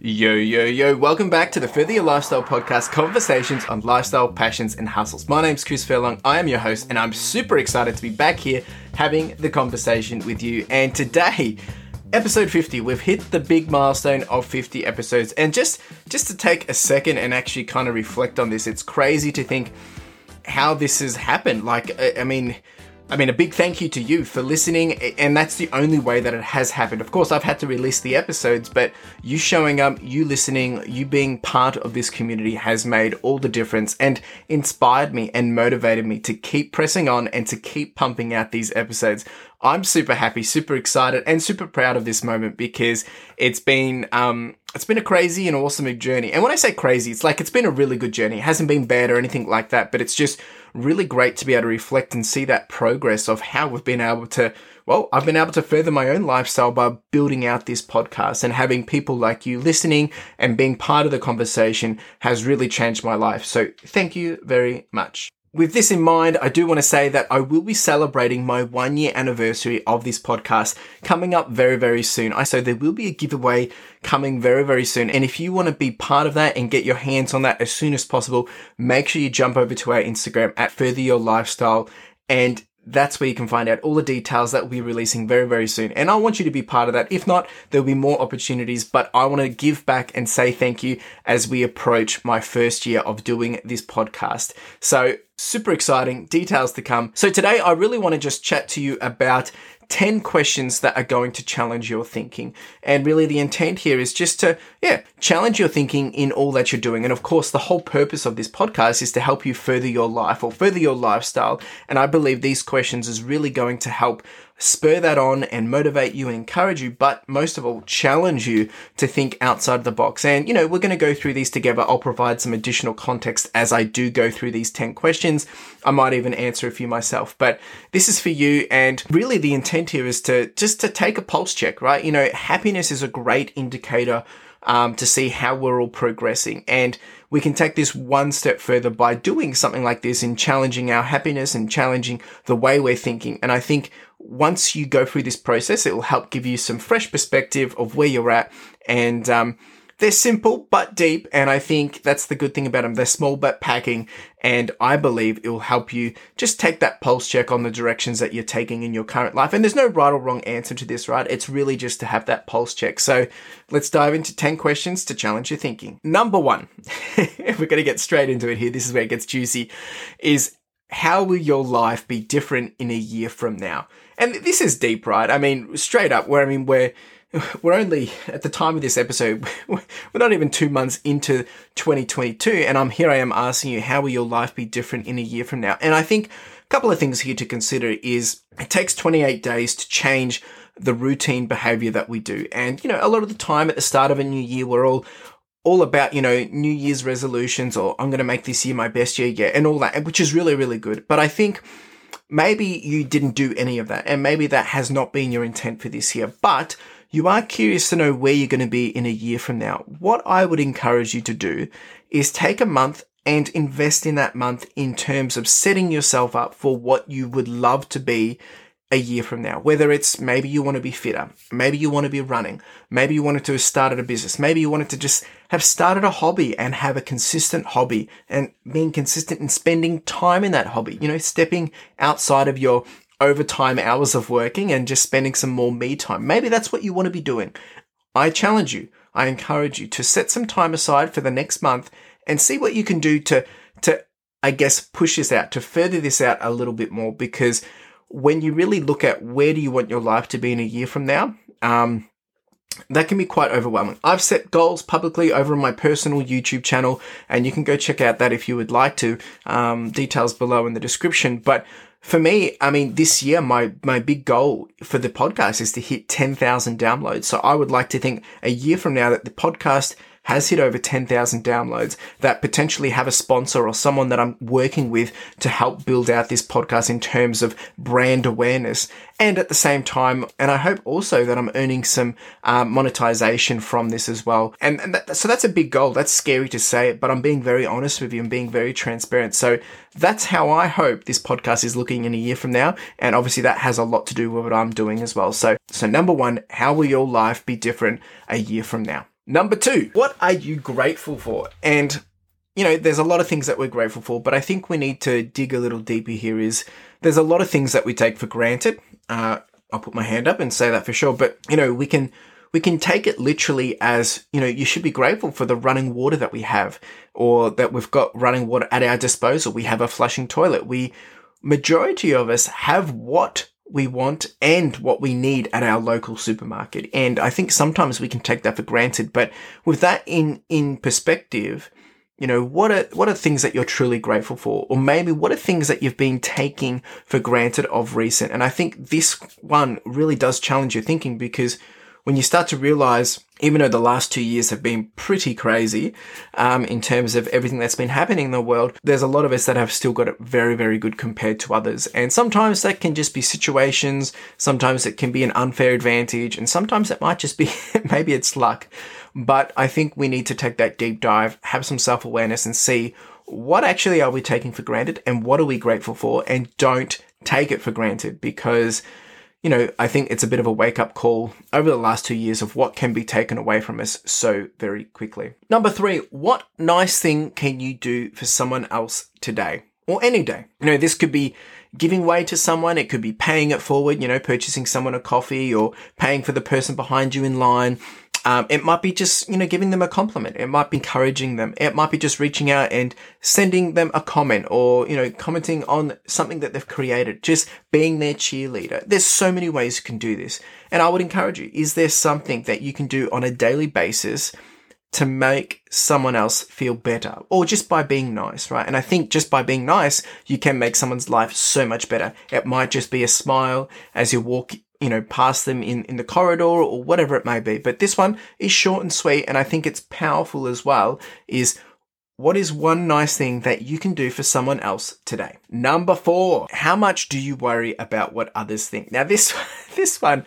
Yo, yo, yo, welcome back to the Further Your Lifestyle podcast conversations on lifestyle, passions, and hustles. My name's Chris Furlong. I am your host, and I'm super excited to be back here having the conversation with you. And today, episode 50 we've hit the big milestone of 50 episodes and just just to take a second and actually kind of reflect on this it's crazy to think how this has happened like i, I mean I mean, a big thank you to you for listening, and that's the only way that it has happened. Of course, I've had to release the episodes, but you showing up, you listening, you being part of this community has made all the difference and inspired me and motivated me to keep pressing on and to keep pumping out these episodes. I'm super happy, super excited, and super proud of this moment because it's been um, it's been a crazy and awesome journey. And when I say crazy, it's like it's been a really good journey. It hasn't been bad or anything like that, but it's just really great to be able to reflect and see that progress of how we've been able to, well, I've been able to further my own lifestyle by building out this podcast and having people like you listening and being part of the conversation has really changed my life. So thank you very much. With this in mind, I do want to say that I will be celebrating my one year anniversary of this podcast coming up very, very soon. I so there will be a giveaway coming very, very soon. And if you want to be part of that and get your hands on that as soon as possible, make sure you jump over to our Instagram at Further Your Lifestyle and that's where you can find out all the details that we'll be releasing very, very soon. And I want you to be part of that. If not, there'll be more opportunities, but I want to give back and say thank you as we approach my first year of doing this podcast. So super exciting details to come. So today I really want to just chat to you about 10 questions that are going to challenge your thinking. And really the intent here is just to, yeah, challenge your thinking in all that you're doing. And of course, the whole purpose of this podcast is to help you further your life or further your lifestyle. And I believe these questions is really going to help spur that on and motivate you encourage you, but most of all, challenge you to think outside the box. And, you know, we're going to go through these together. I'll provide some additional context as I do go through these 10 questions. I might even answer a few myself, but this is for you. And really the intent here is to just to take a pulse check, right? You know, happiness is a great indicator um, to see how we're all progressing. And we can take this one step further by doing something like this in challenging our happiness and challenging the way we're thinking. And I think once you go through this process, it will help give you some fresh perspective of where you're at and, um, they're simple but deep, and I think that's the good thing about them. They're small but packing, and I believe it will help you just take that pulse check on the directions that you're taking in your current life. And there's no right or wrong answer to this, right? It's really just to have that pulse check. So let's dive into 10 questions to challenge your thinking. Number one, we're going to get straight into it here, this is where it gets juicy, is how will your life be different in a year from now? And this is deep, right? I mean, straight up, where I mean, we're we're only at the time of this episode, we're not even two months into 2022, and I'm here. I am asking you, how will your life be different in a year from now? And I think a couple of things here to consider is it takes 28 days to change the routine behavior that we do, and you know, a lot of the time at the start of a new year, we're all all about, you know, New Year's resolutions or I'm going to make this year my best year yet and all that, which is really, really good. But I think maybe you didn't do any of that and maybe that has not been your intent for this year, but you are curious to know where you're going to be in a year from now. What I would encourage you to do is take a month and invest in that month in terms of setting yourself up for what you would love to be a year from now. Whether it's maybe you want to be fitter, maybe you want to be running, maybe you wanted to have started a business, maybe you wanted to just have started a hobby and have a consistent hobby and being consistent in spending time in that hobby, you know, stepping outside of your overtime hours of working and just spending some more me time. Maybe that's what you want to be doing. I challenge you. I encourage you to set some time aside for the next month and see what you can do to, to, I guess, push this out, to further this out a little bit more because when you really look at where do you want your life to be in a year from now, um, that can be quite overwhelming. I've set goals publicly over on my personal YouTube channel, and you can go check out that if you would like to. Um, details below in the description. But for me, I mean, this year, my, my big goal for the podcast is to hit 10,000 downloads. So I would like to think a year from now that the podcast has hit over 10,000 downloads that potentially have a sponsor or someone that I'm working with to help build out this podcast in terms of brand awareness. And at the same time, and I hope also that I'm earning some uh, monetization from this as well. And, and that, so that's a big goal. That's scary to say it, but I'm being very honest with you and being very transparent. So that's how I hope this podcast is looking in a year from now. And obviously that has a lot to do with what I'm doing as well. So, so number one, how will your life be different a year from now? Number two, what are you grateful for? And you know, there's a lot of things that we're grateful for, but I think we need to dig a little deeper here. Is there's a lot of things that we take for granted. Uh, I'll put my hand up and say that for sure. But you know, we can we can take it literally as you know, you should be grateful for the running water that we have, or that we've got running water at our disposal. We have a flushing toilet. We majority of us have what we want and what we need at our local supermarket. And I think sometimes we can take that for granted. But with that in in perspective, you know, what are, what are things that you're truly grateful for? Or maybe what are things that you've been taking for granted of recent? And I think this one really does challenge your thinking because when you start to realize, even though the last two years have been pretty crazy um, in terms of everything that's been happening in the world, there's a lot of us that have still got it very, very good compared to others. And sometimes that can just be situations, sometimes it can be an unfair advantage, and sometimes it might just be maybe it's luck. But I think we need to take that deep dive, have some self awareness, and see what actually are we taking for granted and what are we grateful for, and don't take it for granted because you know, I think it's a bit of a wake up call over the last two years of what can be taken away from us so very quickly. Number three, what nice thing can you do for someone else today or any day? You know, this could be giving way to someone. It could be paying it forward, you know, purchasing someone a coffee or paying for the person behind you in line. Um, it might be just, you know, giving them a compliment. It might be encouraging them. It might be just reaching out and sending them a comment or, you know, commenting on something that they've created, just being their cheerleader. There's so many ways you can do this. And I would encourage you, is there something that you can do on a daily basis to make someone else feel better or just by being nice, right? And I think just by being nice, you can make someone's life so much better. It might just be a smile as you walk you know, pass them in, in the corridor or whatever it may be. But this one is short and sweet, and I think it's powerful as well. Is what is one nice thing that you can do for someone else today? Number four, how much do you worry about what others think? Now, this, this one,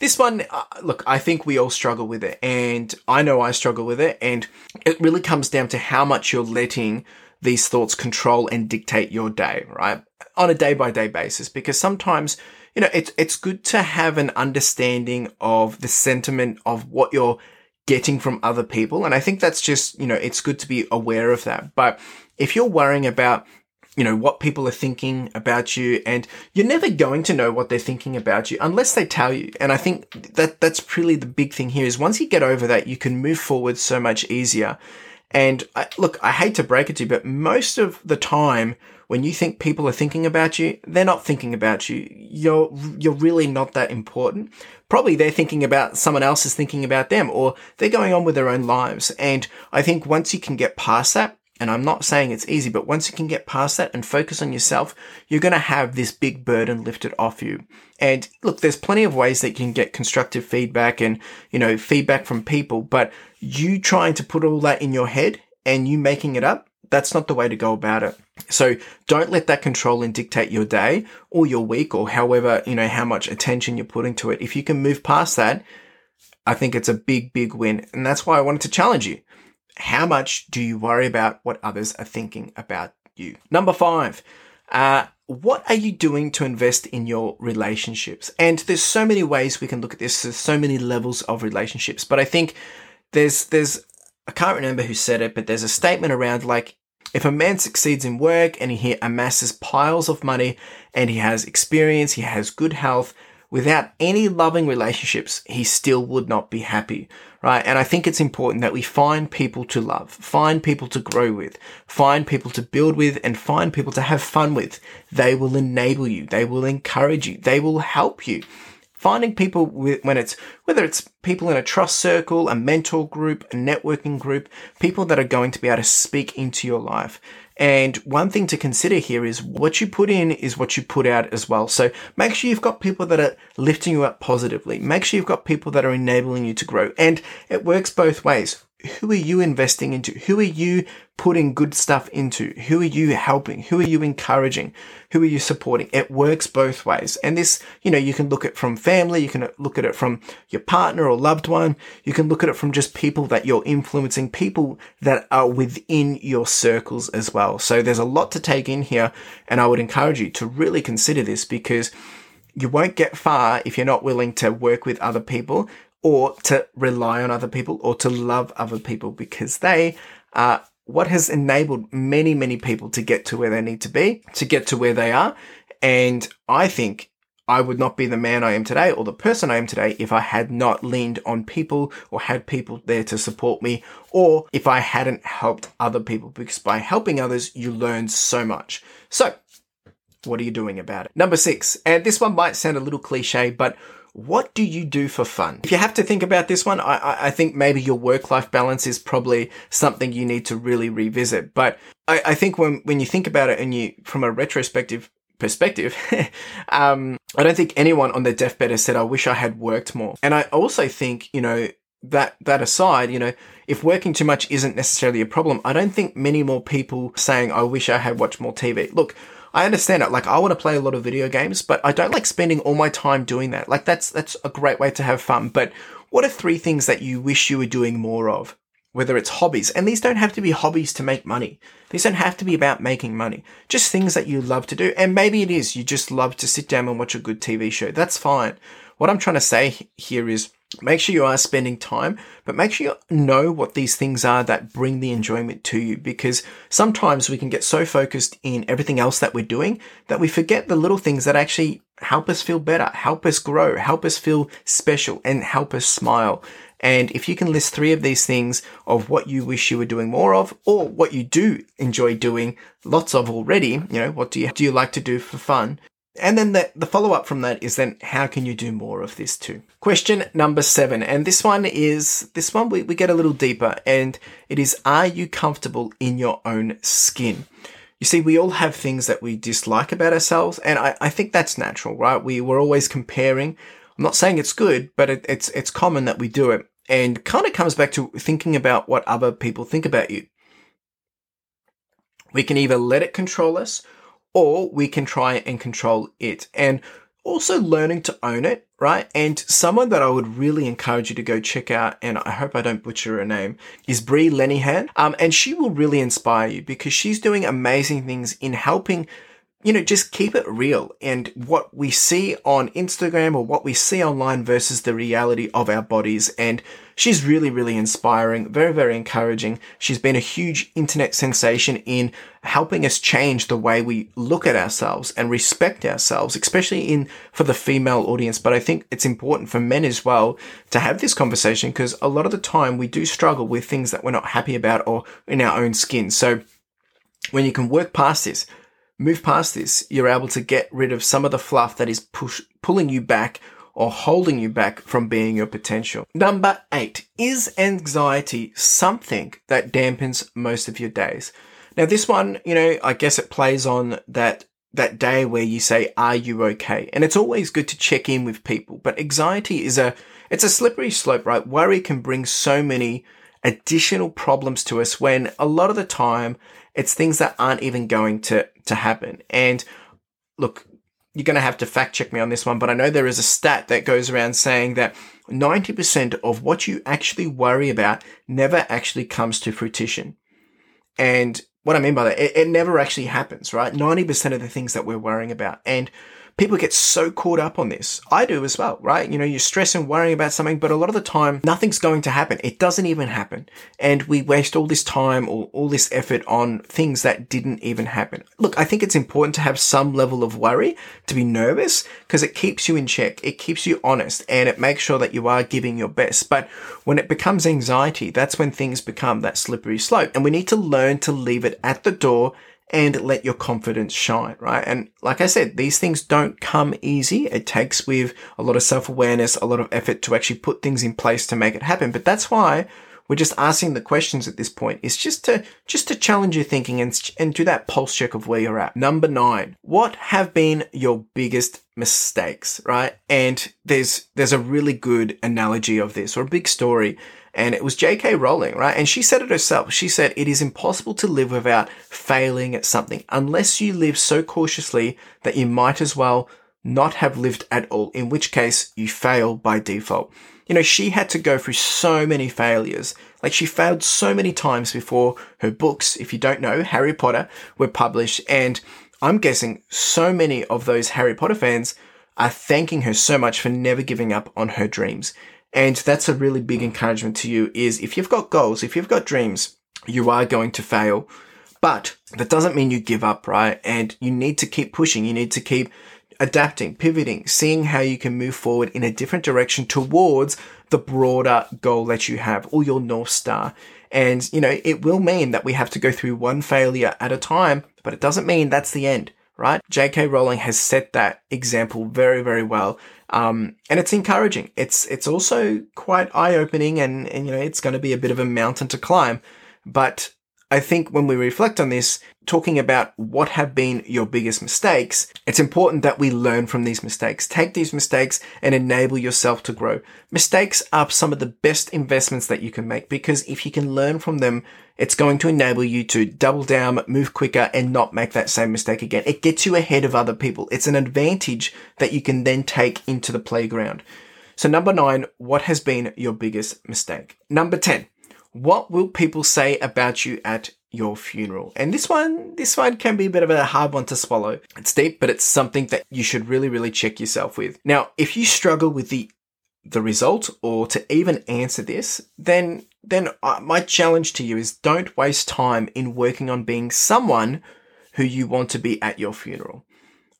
this one, uh, look, I think we all struggle with it, and I know I struggle with it, and it really comes down to how much you're letting these thoughts control and dictate your day, right? On a day by day basis, because sometimes you know, it's, it's good to have an understanding of the sentiment of what you're getting from other people. And I think that's just, you know, it's good to be aware of that. But if you're worrying about, you know, what people are thinking about you and you're never going to know what they're thinking about you unless they tell you. And I think that that's really the big thing here is once you get over that, you can move forward so much easier. And I, look, I hate to break it to you, but most of the time when you think people are thinking about you, they're not thinking about you. You're, you're really not that important. Probably they're thinking about someone else is thinking about them or they're going on with their own lives. And I think once you can get past that, and I'm not saying it's easy, but once you can get past that and focus on yourself, you're going to have this big burden lifted off you. And look, there's plenty of ways that you can get constructive feedback and, you know, feedback from people, but you trying to put all that in your head and you making it up, that's not the way to go about it. So don't let that control and dictate your day or your week or however, you know, how much attention you're putting to it. If you can move past that, I think it's a big, big win. And that's why I wanted to challenge you. How much do you worry about what others are thinking about you? Number five, uh, what are you doing to invest in your relationships? And there's so many ways we can look at this. There's so many levels of relationships, but I think there's, there's, I can't remember who said it, but there's a statement around like if a man succeeds in work and he amasses piles of money and he has experience, he has good health, without any loving relationships, he still would not be happy, right? And I think it's important that we find people to love, find people to grow with, find people to build with, and find people to have fun with. They will enable you. They will encourage you. They will help you finding people with, when it's whether it's people in a trust circle, a mentor group, a networking group, people that are going to be able to speak into your life. And one thing to consider here is what you put in is what you put out as well. So make sure you've got people that are lifting you up positively. Make sure you've got people that are enabling you to grow. And it works both ways who are you investing into? Who are you putting good stuff into? Who are you helping? Who are you encouraging? Who are you supporting? It works both ways. And this, you know, you can look at from family, you can look at it from your partner or loved one. You can look at it from just people that you're influencing, people that are within your circles as well. So there's a lot to take in here. And I would encourage you to really consider this because you won't get far if you're not willing to work with other people or to rely on other people or to love other people because they are what has enabled many, many people to get to where they need to be, to get to where they are. And I think I would not be the man I am today or the person I am today if I had not leaned on people or had people there to support me or if I hadn't helped other people because by helping others, you learn so much. So what are you doing about it? Number six, and this one might sound a little cliche, but what do you do for fun? If you have to think about this one, I, I think maybe your work life balance is probably something you need to really revisit. But I, I think when, when you think about it and you, from a retrospective perspective, um, I don't think anyone on their deathbed has said, I wish I had worked more. And I also think, you know, that, that aside, you know, if working too much isn't necessarily a problem, I don't think many more people saying, I wish I had watched more TV. Look, I understand it. Like I want to play a lot of video games, but I don't like spending all my time doing that. Like that's that's a great way to have fun. But what are three things that you wish you were doing more of? Whether it's hobbies, and these don't have to be hobbies to make money. These don't have to be about making money. Just things that you love to do. And maybe it is you just love to sit down and watch a good TV show. That's fine. What I'm trying to say here is Make sure you are spending time, but make sure you know what these things are that bring the enjoyment to you because sometimes we can get so focused in everything else that we're doing that we forget the little things that actually help us feel better, help us grow, help us feel special and help us smile. And if you can list three of these things of what you wish you were doing more of or what you do enjoy doing lots of already, you know, what do you, do you like to do for fun? And then the, the follow up from that is then how can you do more of this too? Question number seven. And this one is, this one we, we get a little deeper and it is, are you comfortable in your own skin? You see, we all have things that we dislike about ourselves. And I, I think that's natural, right? We were always comparing. I'm not saying it's good, but it, it's, it's common that we do it and kind of comes back to thinking about what other people think about you. We can either let it control us or we can try and control it. And also learning to own it, right? And someone that I would really encourage you to go check out, and I hope I don't butcher her name, is Bree Lenehan. Um, and she will really inspire you because she's doing amazing things in helping you know, just keep it real and what we see on Instagram or what we see online versus the reality of our bodies. And she's really, really inspiring, very, very encouraging. She's been a huge internet sensation in helping us change the way we look at ourselves and respect ourselves, especially in for the female audience. But I think it's important for men as well to have this conversation because a lot of the time we do struggle with things that we're not happy about or in our own skin. So when you can work past this, move past this, you're able to get rid of some of the fluff that is push, pulling you back or holding you back from being your potential. Number eight, is anxiety something that dampens most of your days? Now, this one, you know, I guess it plays on that that day where you say, are you okay? And it's always good to check in with people, but anxiety is a, it's a slippery slope, right? Worry can bring so many additional problems to us when a lot of the time it's things that aren't even going to, to happen. And look, you're going to have to fact check me on this one, but I know there is a stat that goes around saying that 90% of what you actually worry about never actually comes to fruition. And what I mean by that, it, it never actually happens, right? 90% of the things that we're worrying about. And people get so caught up on this. I do as well, right? You know, you're stressing, worrying about something, but a lot of the time, nothing's going to happen. It doesn't even happen. And we waste all this time or all this effort on things that didn't even happen. Look, I think it's important to have some level of worry, to be nervous, because it keeps you in check. It keeps you honest and it makes sure that you are giving your best. But when it becomes anxiety, that's when things become that slippery slope. And we need to learn to leave it at the door and let your confidence shine, right? And like I said, these things don't come easy. It takes with a lot of self awareness, a lot of effort to actually put things in place to make it happen. But that's why we're just asking the questions at this point is just to just to challenge your thinking and and do that pulse check of where you're at. Number 9. What have been your biggest mistakes, right? And there's there's a really good analogy of this or a big story and it was J.K. Rowling, right? And she said it herself. She said, it is impossible to live without failing at something unless you live so cautiously that you might as well not have lived at all, in which case you fail by default. You know, she had to go through so many failures. Like she failed so many times before her books, if you don't know, Harry Potter were published. And I'm guessing so many of those Harry Potter fans are thanking her so much for never giving up on her dreams. And that's a really big encouragement to you is if you've got goals, if you've got dreams, you are going to fail. But that doesn't mean you give up, right? And you need to keep pushing. You need to keep adapting, pivoting, seeing how you can move forward in a different direction towards the broader goal that you have or your North Star. And, you know, it will mean that we have to go through one failure at a time, but it doesn't mean that's the end, right? J.K. Rowling has set that example very, very well. Um, and it's encouraging. It's, it's also quite eye opening and, and, you know, it's going to be a bit of a mountain to climb, but I think when we reflect on this, talking about what have been your biggest mistakes, it's important that we learn from these mistakes. Take these mistakes and enable yourself to grow. Mistakes are some of the best investments that you can make because if you can learn from them, it's going to enable you to double down, move quicker and not make that same mistake again. It gets you ahead of other people. It's an advantage that you can then take into the playground. So number nine, what has been your biggest mistake? Number 10, what will people say about you at your funeral? And this one, this one can be a bit of a hard one to swallow. It's deep, but it's something that you should really, really check yourself with. Now, if you struggle with the the result or to even answer this, then then my challenge to you is don't waste time in working on being someone who you want to be at your funeral.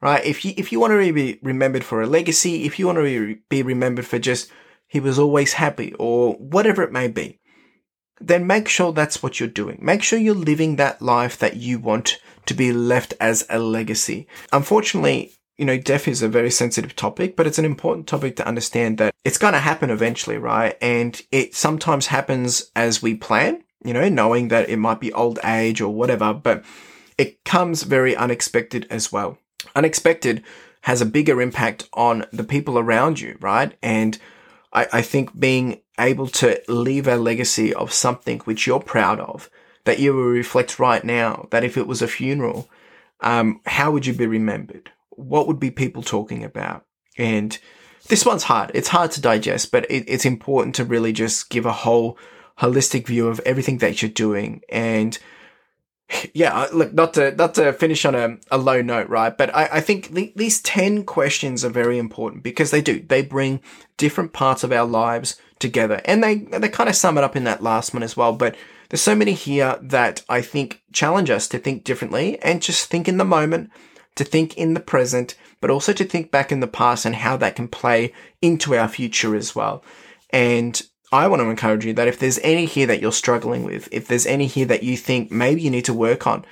Right? If you if you want to be remembered for a legacy, if you want to be remembered for just he was always happy or whatever it may be, then make sure that's what you're doing. Make sure you're living that life that you want to be left as a legacy. Unfortunately, you know, death is a very sensitive topic, but it's an important topic to understand that it's going to happen eventually, right? And it sometimes happens as we plan, you know, knowing that it might be old age or whatever, but it comes very unexpected as well. Unexpected has a bigger impact on the people around you, right? And I, I think being able to leave a legacy of something which you're proud of, that you will reflect right now, that if it was a funeral, um, how would you be remembered? What would be people talking about? And this one's hard. It's hard to digest, but it, it's important to really just give a whole holistic view of everything that you're doing and yeah, look, not to not to finish on a, a low note, right? But I, I think the, these ten questions are very important because they do they bring different parts of our lives together, and they they kind of sum it up in that last one as well. But there's so many here that I think challenge us to think differently and just think in the moment, to think in the present, but also to think back in the past and how that can play into our future as well. And I want to encourage you that if there's any here that you're struggling with, if there's any here that you think maybe you need to work on,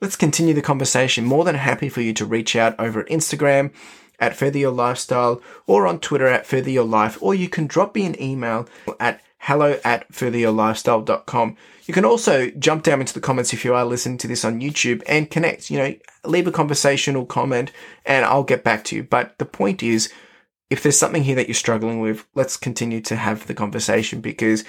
let's continue the conversation. More than happy for you to reach out over at Instagram at Further Your Lifestyle or on Twitter at Further Your Life, or you can drop me an email at hello at furtheryourlifestyle.com. You can also jump down into the comments if you are listening to this on YouTube and connect, you know, leave a conversational comment and I'll get back to you. But the point is, if there's something here that you're struggling with, let's continue to have the conversation because,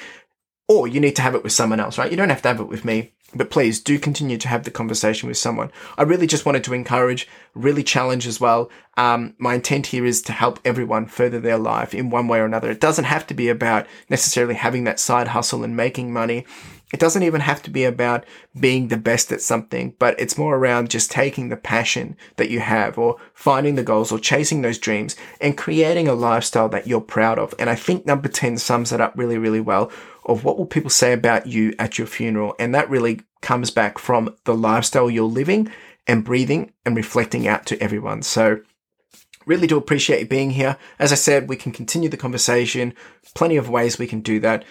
or you need to have it with someone else, right? You don't have to have it with me, but please do continue to have the conversation with someone. I really just wanted to encourage, really challenge as well. Um, my intent here is to help everyone further their life in one way or another. It doesn't have to be about necessarily having that side hustle and making money. It doesn't even have to be about being the best at something, but it's more around just taking the passion that you have or finding the goals or chasing those dreams and creating a lifestyle that you're proud of. And I think number 10 sums it up really, really well of what will people say about you at your funeral. And that really comes back from the lifestyle you're living and breathing and reflecting out to everyone. So really do appreciate you being here. As I said, we can continue the conversation. Plenty of ways we can do that.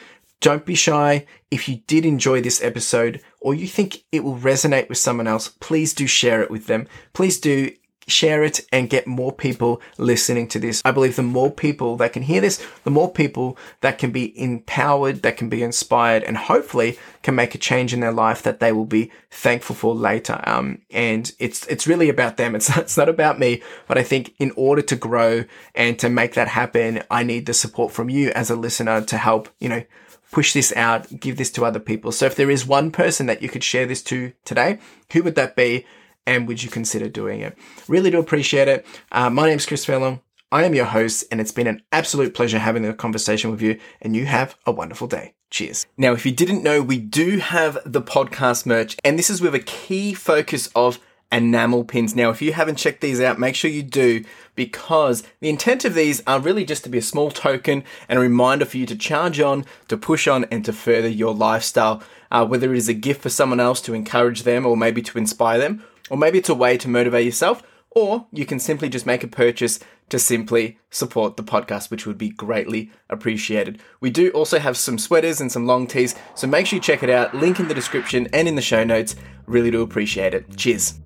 Don't be shy. If you did enjoy this episode or you think it will resonate with someone else, please do share it with them. Please do share it and get more people listening to this. I believe the more people that can hear this, the more people that can be empowered, that can be inspired, and hopefully can make a change in their life that they will be thankful for later. Um, and it's it's really about them. It's it's not about me. But I think in order to grow and to make that happen, I need the support from you as a listener to help you know push this out, give this to other people. So if there is one person that you could share this to today, who would that be? And would you consider doing it? Really do appreciate it. Uh, my name is Chris Furlong. I am your host, and it's been an absolute pleasure having a conversation with you. And you have a wonderful day. Cheers. Now, if you didn't know, we do have the podcast merch, and this is with a key focus of enamel pins. Now, if you haven't checked these out, make sure you do because the intent of these are really just to be a small token and a reminder for you to charge on, to push on, and to further your lifestyle. Uh, whether it is a gift for someone else to encourage them or maybe to inspire them, or maybe it's a way to motivate yourself, or you can simply just make a purchase to simply support the podcast, which would be greatly appreciated. We do also have some sweaters and some long tees, so make sure you check it out. Link in the description and in the show notes. Really do appreciate it. Cheers.